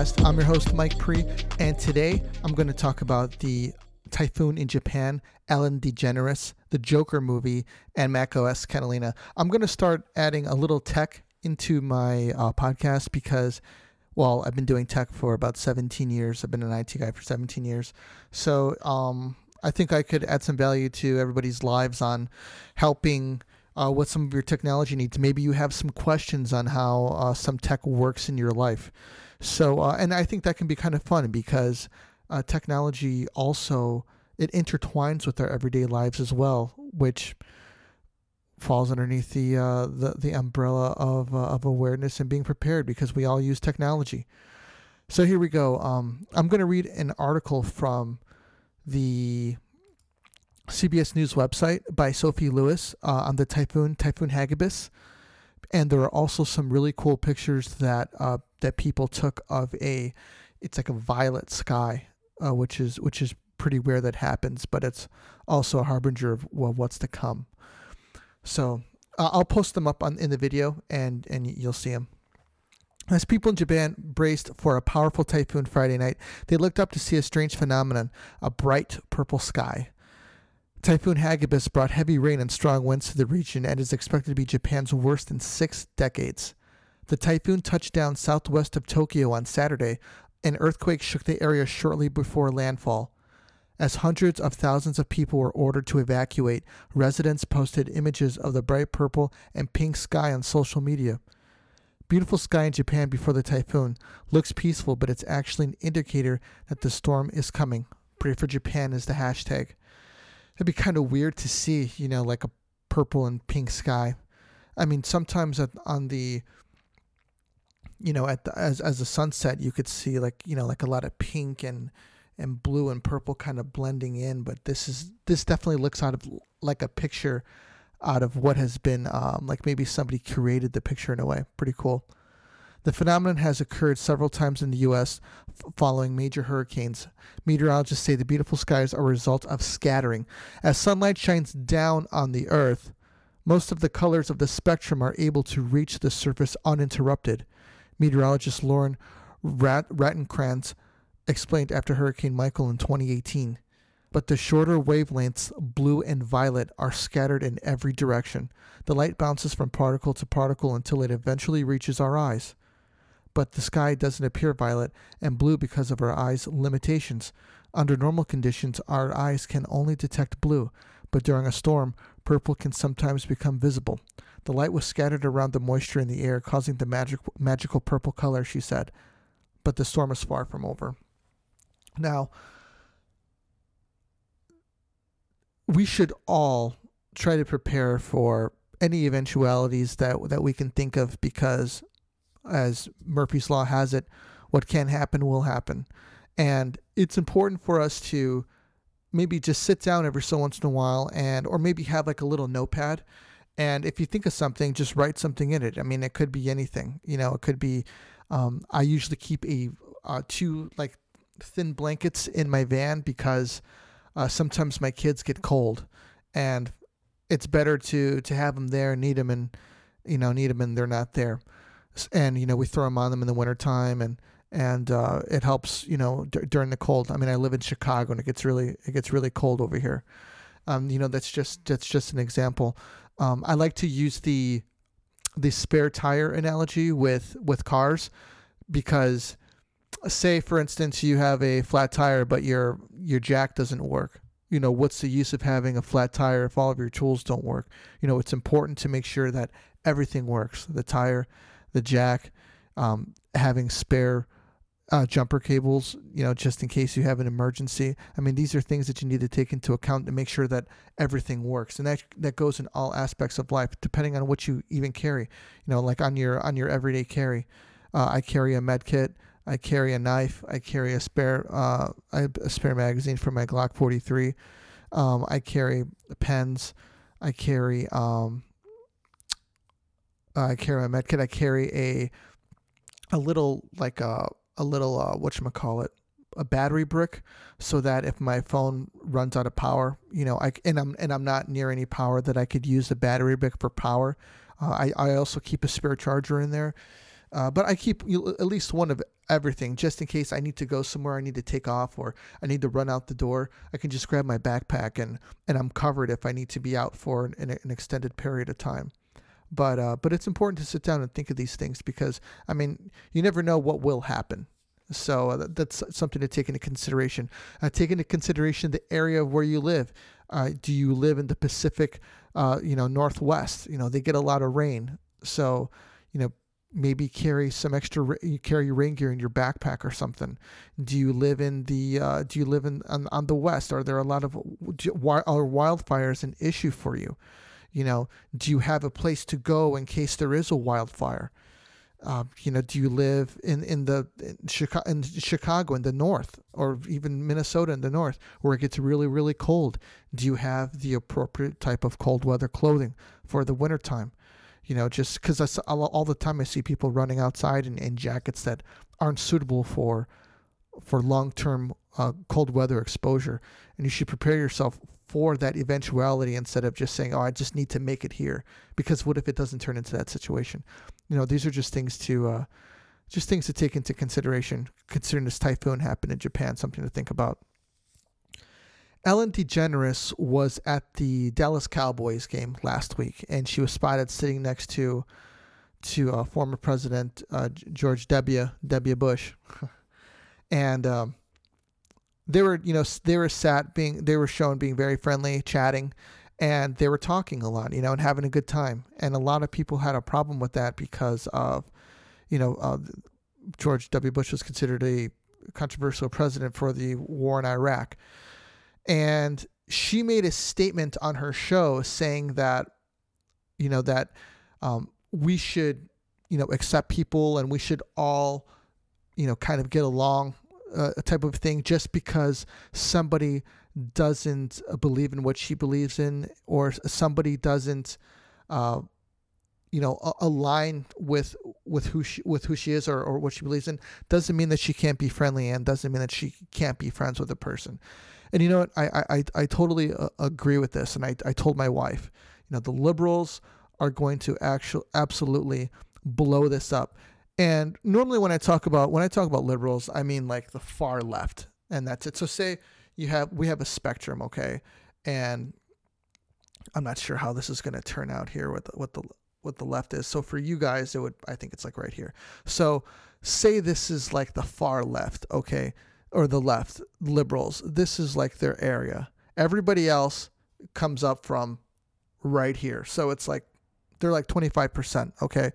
podcast. I'm your host, Mike Pre, and today I'm going to talk about the typhoon in Japan, Ellen DeGeneres, the Joker movie, and macOS Catalina. I'm going to start adding a little tech into my uh, podcast because, well, I've been doing tech for about 17 years. I've been an IT guy for 17 years. So um, I think I could add some value to everybody's lives on helping uh, what some of your technology needs. Maybe you have some questions on how uh, some tech works in your life. So, uh, and I think that can be kind of fun because uh, technology also it intertwines with our everyday lives as well, which falls underneath the uh, the, the umbrella of uh, of awareness and being prepared because we all use technology. So here we go. Um, I'm going to read an article from the CBS News website by Sophie Lewis uh, on the typhoon, Typhoon Hagibis. And there are also some really cool pictures that uh, that people took of a, it's like a violet sky, uh, which is which is pretty rare that happens, but it's also a harbinger of well, what's to come. So I'll post them up on in the video, and and you'll see them. As people in Japan braced for a powerful typhoon Friday night, they looked up to see a strange phenomenon a bright purple sky. Typhoon Hagibis brought heavy rain and strong winds to the region and is expected to be Japan's worst in six decades. The typhoon touched down southwest of Tokyo on Saturday. An earthquake shook the area shortly before landfall. As hundreds of thousands of people were ordered to evacuate, residents posted images of the bright purple and pink sky on social media. Beautiful sky in Japan before the typhoon looks peaceful, but it's actually an indicator that the storm is coming. Pray for Japan is the hashtag it'd be kind of weird to see, you know, like a purple and pink sky. I mean, sometimes on the, you know, at the, as as a sunset, you could see like you know like a lot of pink and and blue and purple kind of blending in. But this is this definitely looks out of like a picture out of what has been um, like maybe somebody created the picture in a way. Pretty cool. The phenomenon has occurred several times in the U.S. Following major hurricanes. Meteorologists say the beautiful skies are a result of scattering. As sunlight shines down on the Earth, most of the colors of the spectrum are able to reach the surface uninterrupted. Meteorologist Lauren Rat- Rautenkranz explained after Hurricane Michael in 2018. But the shorter wavelengths, blue and violet, are scattered in every direction. The light bounces from particle to particle until it eventually reaches our eyes but the sky doesn't appear violet and blue because of our eyes' limitations. Under normal conditions, our eyes can only detect blue, but during a storm, purple can sometimes become visible. The light was scattered around the moisture in the air, causing the magic, magical purple color, she said. But the storm is far from over. Now, we should all try to prepare for any eventualities that that we can think of because as Murphy's Law has it, what can happen will happen. And it's important for us to maybe just sit down every so once in a while and, or maybe have like a little notepad. And if you think of something, just write something in it. I mean, it could be anything. You know, it could be. Um, I usually keep a uh, two like thin blankets in my van because uh, sometimes my kids get cold, and it's better to to have them there, and need them, and you know, need them, and they're not there and you know we throw them on them in the wintertime and and uh, it helps you know d- during the cold. I mean, I live in Chicago and it gets really it gets really cold over here. Um, you know, that's just that's just an example. Um, I like to use the the spare tire analogy with with cars because say for instance you have a flat tire but your your jack doesn't work you know what's the use of having a flat tire if all of your tools don't work you know it's important to make sure that everything works the tire the jack, um, having spare uh, jumper cables, you know, just in case you have an emergency. I mean, these are things that you need to take into account to make sure that everything works, and that that goes in all aspects of life, depending on what you even carry. You know, like on your on your everyday carry, uh, I carry a med kit. I carry a knife. I carry a spare uh, a spare magazine for my Glock 43. Um, I carry pens. I carry um, I carry my medkit. I carry a a little like a a little uh, what you call it a battery brick so that if my phone runs out of power, you know, I and I'm and I'm not near any power that I could use the battery brick for power. Uh, I I also keep a spare charger in there. Uh, but I keep at least one of everything just in case I need to go somewhere, I need to take off, or I need to run out the door. I can just grab my backpack and, and I'm covered if I need to be out for an, an extended period of time. But uh, but it's important to sit down and think of these things because I mean you never know what will happen. So uh, that's something to take into consideration. Uh, take into consideration the area of where you live. Uh, do you live in the Pacific, uh, you know, Northwest? You know, they get a lot of rain. So, you know, maybe carry some extra you carry rain gear in your backpack or something do you live in the uh, do you live in on, on the west are there a lot of are wildfires an issue for you you know do you have a place to go in case there is a wildfire? Uh, you know do you live in in the in chicago, in chicago in the north or even minnesota in the north where it gets really really cold? Do you have the appropriate type of cold weather clothing for the wintertime? You know, just because all the time I see people running outside in, in jackets that aren't suitable for for long term uh, cold weather exposure, and you should prepare yourself for that eventuality instead of just saying, "Oh, I just need to make it here," because what if it doesn't turn into that situation? You know, these are just things to uh, just things to take into consideration. Considering this typhoon happened in Japan, something to think about. Ellen DeGeneres was at the Dallas Cowboys game last week, and she was spotted sitting next to to uh, former President uh, George W. W. Bush, and um, they were, you know, they were sat being, they were shown being very friendly, chatting, and they were talking a lot, you know, and having a good time. And a lot of people had a problem with that because of, you know, uh, George W. Bush was considered a controversial president for the war in Iraq and she made a statement on her show saying that you know that um, we should you know accept people and we should all you know kind of get along uh, a type of thing just because somebody doesn't believe in what she believes in or somebody doesn't uh, you know align with with who she with who she is or, or what she believes in doesn't mean that she can't be friendly and doesn't mean that she can't be friends with a person and you know what? I, I, I totally uh, agree with this. And I, I told my wife, you know, the liberals are going to actually absolutely blow this up. And normally when I talk about when I talk about liberals, I mean like the far left. And that's it. So say you have we have a spectrum, okay? And I'm not sure how this is going to turn out here with what the what the left is. So for you guys, it would I think it's like right here. So say this is like the far left, okay? or the left liberals. This is like their area. Everybody else comes up from right here. So it's like they're like 25%, okay?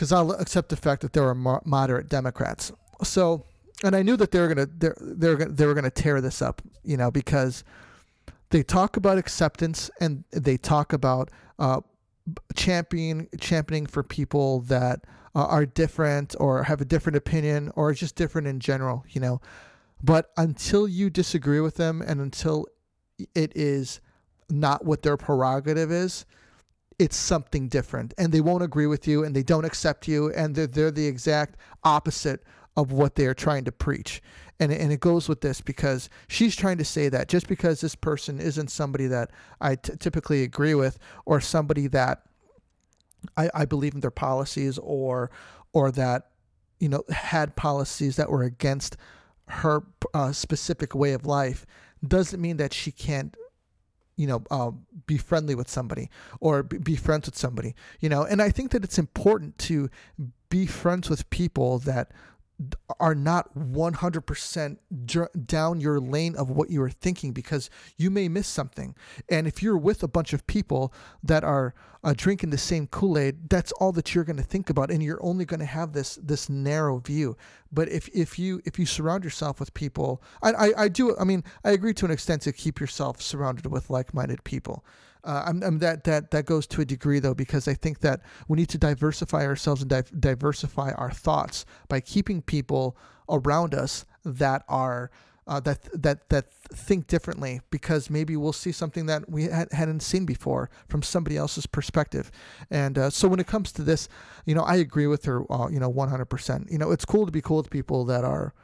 Cuz I'll accept the fact that there are moderate Democrats. So and I knew that they were to they're, they're gonna, they were to tear this up, you know, because they talk about acceptance and they talk about uh, championing championing for people that uh, are different or have a different opinion or just different in general, you know. But until you disagree with them and until it is not what their prerogative is, it's something different. And they won't agree with you and they don't accept you and they're, they're the exact opposite of what they are trying to preach. And, and it goes with this because she's trying to say that just because this person isn't somebody that I t- typically agree with or somebody that I, I believe in their policies or or that you know had policies that were against her uh, specific way of life doesn't mean that she can't you know uh, be friendly with somebody or be friends with somebody you know? And i think that it's important to be friends with people that are not 100% down your lane of what you are thinking because you may miss something. And if you're with a bunch of people that are uh, drinking the same Kool-Aid, that's all that you're going to think about and you're only going to have this this narrow view. But if if you if you surround yourself with people, I, I I do I mean, I agree to an extent to keep yourself surrounded with like-minded people. Uh, I'm, I'm, that that that goes to a degree though because I think that we need to diversify ourselves and di- diversify our thoughts by keeping people around us that are uh, that that that think differently because maybe we'll see something that we had, hadn't seen before from somebody else's perspective. And uh, so when it comes to this, you know, I agree with her. Uh, you know, 100%. You know, it's cool to be cool with people that are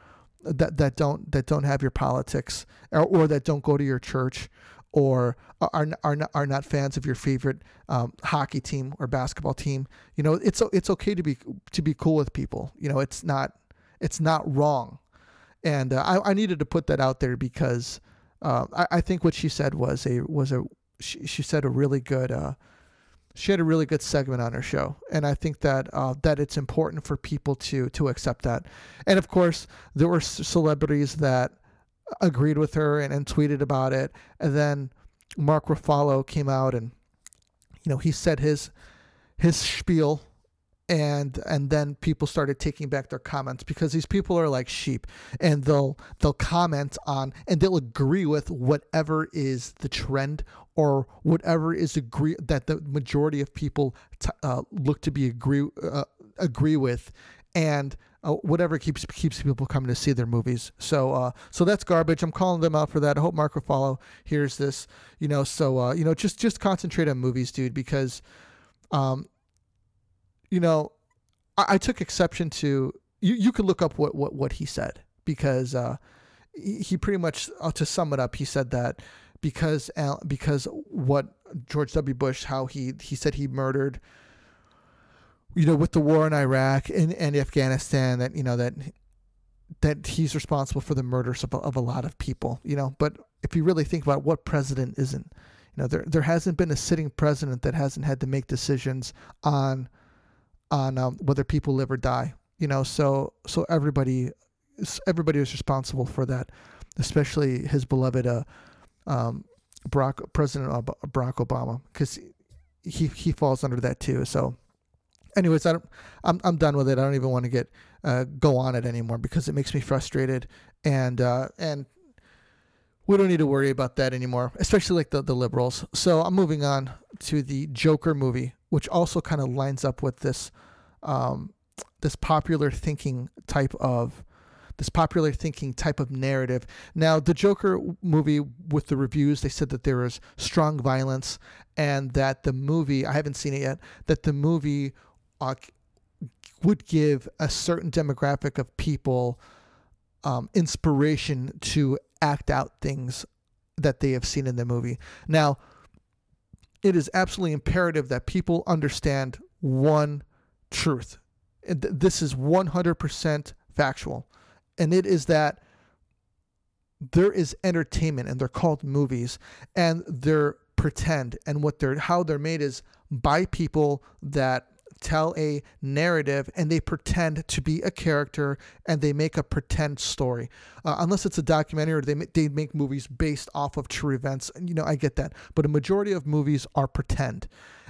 that that don't that don't have your politics or, or that don't go to your church or are are are not fans of your favorite um, hockey team or basketball team. You know, it's it's okay to be to be cool with people. You know, it's not it's not wrong. And uh, I, I needed to put that out there because uh, I, I think what she said was a was a she, she said a really good uh, she had a really good segment on her show, and I think that uh, that it's important for people to to accept that. And of course, there were celebrities that agreed with her and, and tweeted about it, and then Mark Ruffalo came out and you know he said his his spiel. And and then people started taking back their comments because these people are like sheep and they'll they'll comment on and they'll agree with whatever is the trend or whatever is agree that the majority of people t- uh, look to be agree uh, agree with. And uh, whatever keeps keeps people coming to see their movies. So uh, so that's garbage. I'm calling them out for that. I hope Mark Ruffalo hears this. You know, so uh, you know, just just concentrate on movies, dude, because um, you know, I, I took exception to you. You could look up what what what he said because uh, he, pretty much uh, to sum it up, he said that because because what George W. Bush how he he said he murdered you know with the war in Iraq and, and Afghanistan that you know that that he's responsible for the murders of, of a lot of people you know but if you really think about what president isn't you know there there hasn't been a sitting president that hasn't had to make decisions on on um, whether people live or die you know so so everybody everybody is responsible for that especially his beloved uh, um, Barack, President Barack Obama, because he he falls under that too. So, anyways, I don't, I'm I'm done with it. I don't even want to get uh, go on it anymore because it makes me frustrated, and uh, and we don't need to worry about that anymore, especially like the the liberals. So I'm moving on to the Joker movie, which also kind of lines up with this um, this popular thinking type of this popular thinking type of narrative. Now, the Joker movie, with the reviews, they said that there was strong violence and that the movie, I haven't seen it yet, that the movie uh, would give a certain demographic of people um, inspiration to act out things that they have seen in the movie. Now, it is absolutely imperative that people understand one truth. This is 100% factual and it is that there is entertainment and they're called movies and they're pretend and what they're how they're made is by people that tell a narrative and they pretend to be a character and they make a pretend story uh, unless it's a documentary or they, they make movies based off of true events you know i get that but a majority of movies are pretend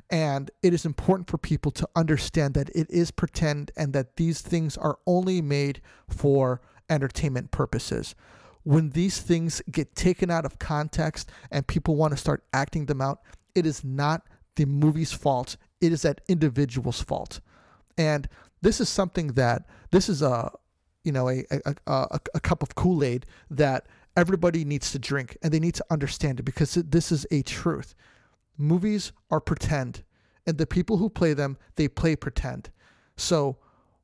and it is important for people to understand that it is pretend and that these things are only made for entertainment purposes. When these things get taken out of context and people want to start acting them out, it is not the movie's fault. It is that individual's fault. And this is something that this is a you know a a, a, a cup of Kool-Aid that everybody needs to drink and they need to understand it because this is a truth. Movies are pretend and the people who play them they play pretend. So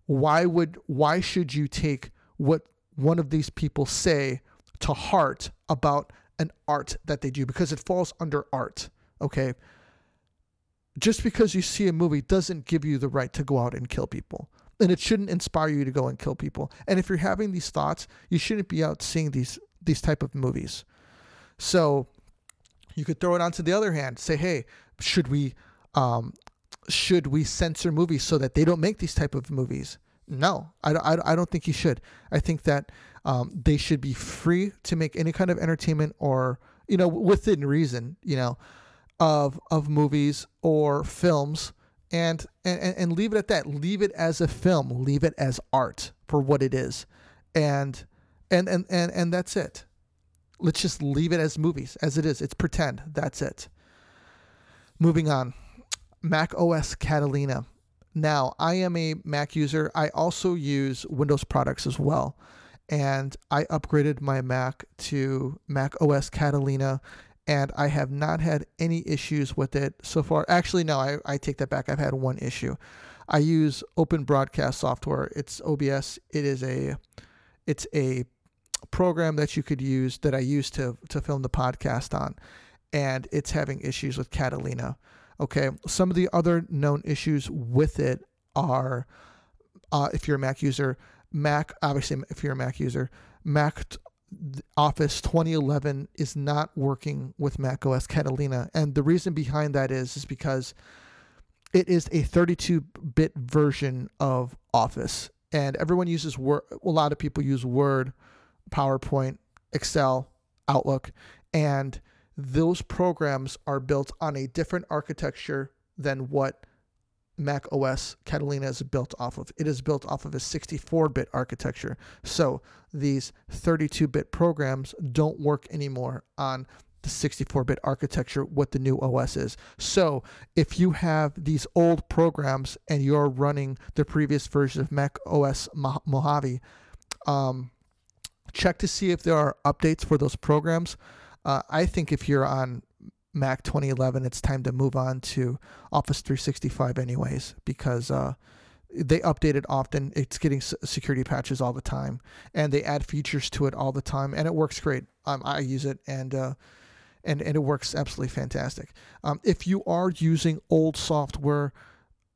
why would why should you take what one of these people say to heart about an art that they do because it falls under art. Okay. Just because you see a movie doesn't give you the right to go out and kill people. And it shouldn't inspire you to go and kill people. And if you're having these thoughts, you shouldn't be out seeing these these type of movies. So you could throw it onto the other hand, say, hey, should we um, should we censor movies so that they don't make these type of movies? No, I, I, I don't think you should. I think that um, they should be free to make any kind of entertainment or, you know, within reason, you know, of, of movies or films and, and, and leave it at that. Leave it as a film, leave it as art for what it is. And, and, and, and, and that's it. Let's just leave it as movies as it is. It's pretend. That's it. Moving on. Mac OS Catalina now, I am a Mac user. I also use Windows products as well. And I upgraded my Mac to Mac OS Catalina, and I have not had any issues with it so far. Actually, no, I, I take that back. I've had one issue. I use Open Broadcast software. It's OBS. It is a it's a program that you could use that I use to to film the podcast on. and it's having issues with Catalina. Okay, some of the other known issues with it are, uh, if you're a Mac user, Mac obviously if you're a Mac user, Mac Office 2011 is not working with Mac OS Catalina, and the reason behind that is is because it is a 32-bit version of Office, and everyone uses Word. A lot of people use Word, PowerPoint, Excel, Outlook, and those programs are built on a different architecture than what Mac OS Catalina is built off of. It is built off of a 64 bit architecture. So these 32 bit programs don't work anymore on the 64 bit architecture, what the new OS is. So if you have these old programs and you're running the previous version of Mac OS Mojave, um, check to see if there are updates for those programs. Uh, I think if you're on Mac 2011, it's time to move on to Office 365, anyways, because uh, they update it often. It's getting security patches all the time, and they add features to it all the time, and it works great. Um, I use it, and uh, and and it works absolutely fantastic. Um, if you are using old software,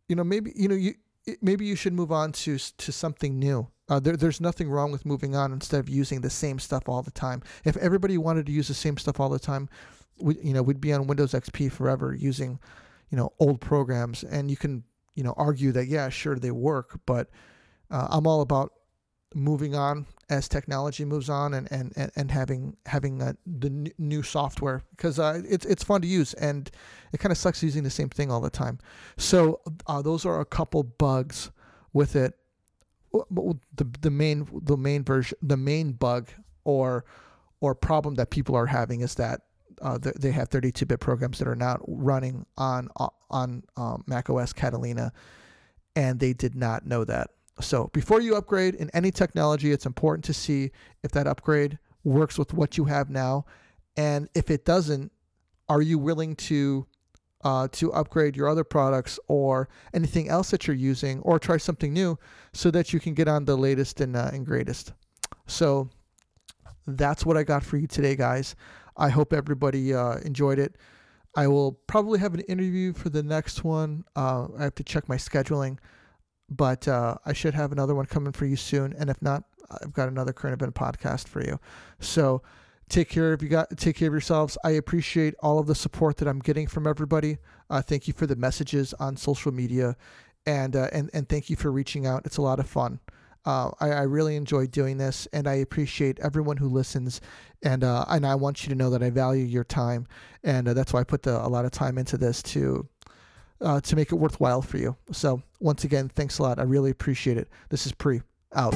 you know maybe you know you maybe you should move on to to something new. Uh, there, there's nothing wrong with moving on instead of using the same stuff all the time. If everybody wanted to use the same stuff all the time, we, you know, we'd be on Windows XP forever using, you know, old programs. And you can, you know, argue that yeah, sure they work, but uh, I'm all about moving on as technology moves on and and and, and having having the n- new software because uh, it's it's fun to use and it kind of sucks using the same thing all the time. So uh, those are a couple bugs with it. The the main the main version the main bug or or problem that people are having is that uh, they have 32-bit programs that are not running on uh, on um, Mac OS Catalina, and they did not know that. So before you upgrade in any technology, it's important to see if that upgrade works with what you have now, and if it doesn't, are you willing to uh, to upgrade your other products or anything else that you're using, or try something new, so that you can get on the latest and, uh, and greatest. So that's what I got for you today, guys. I hope everybody uh, enjoyed it. I will probably have an interview for the next one. Uh, I have to check my scheduling, but uh, I should have another one coming for you soon. And if not, I've got another current event podcast for you. So take care of you got take care of yourselves. I appreciate all of the support that I'm getting from everybody. Uh, thank you for the messages on social media, and uh, and and thank you for reaching out. It's a lot of fun. Uh, I, I, really enjoy doing this, and I appreciate everyone who listens. And uh, and I want you to know that I value your time, and uh, that's why I put the, a lot of time into this to uh, to make it worthwhile for you. So once again, thanks a lot. I really appreciate it. This is Pre out.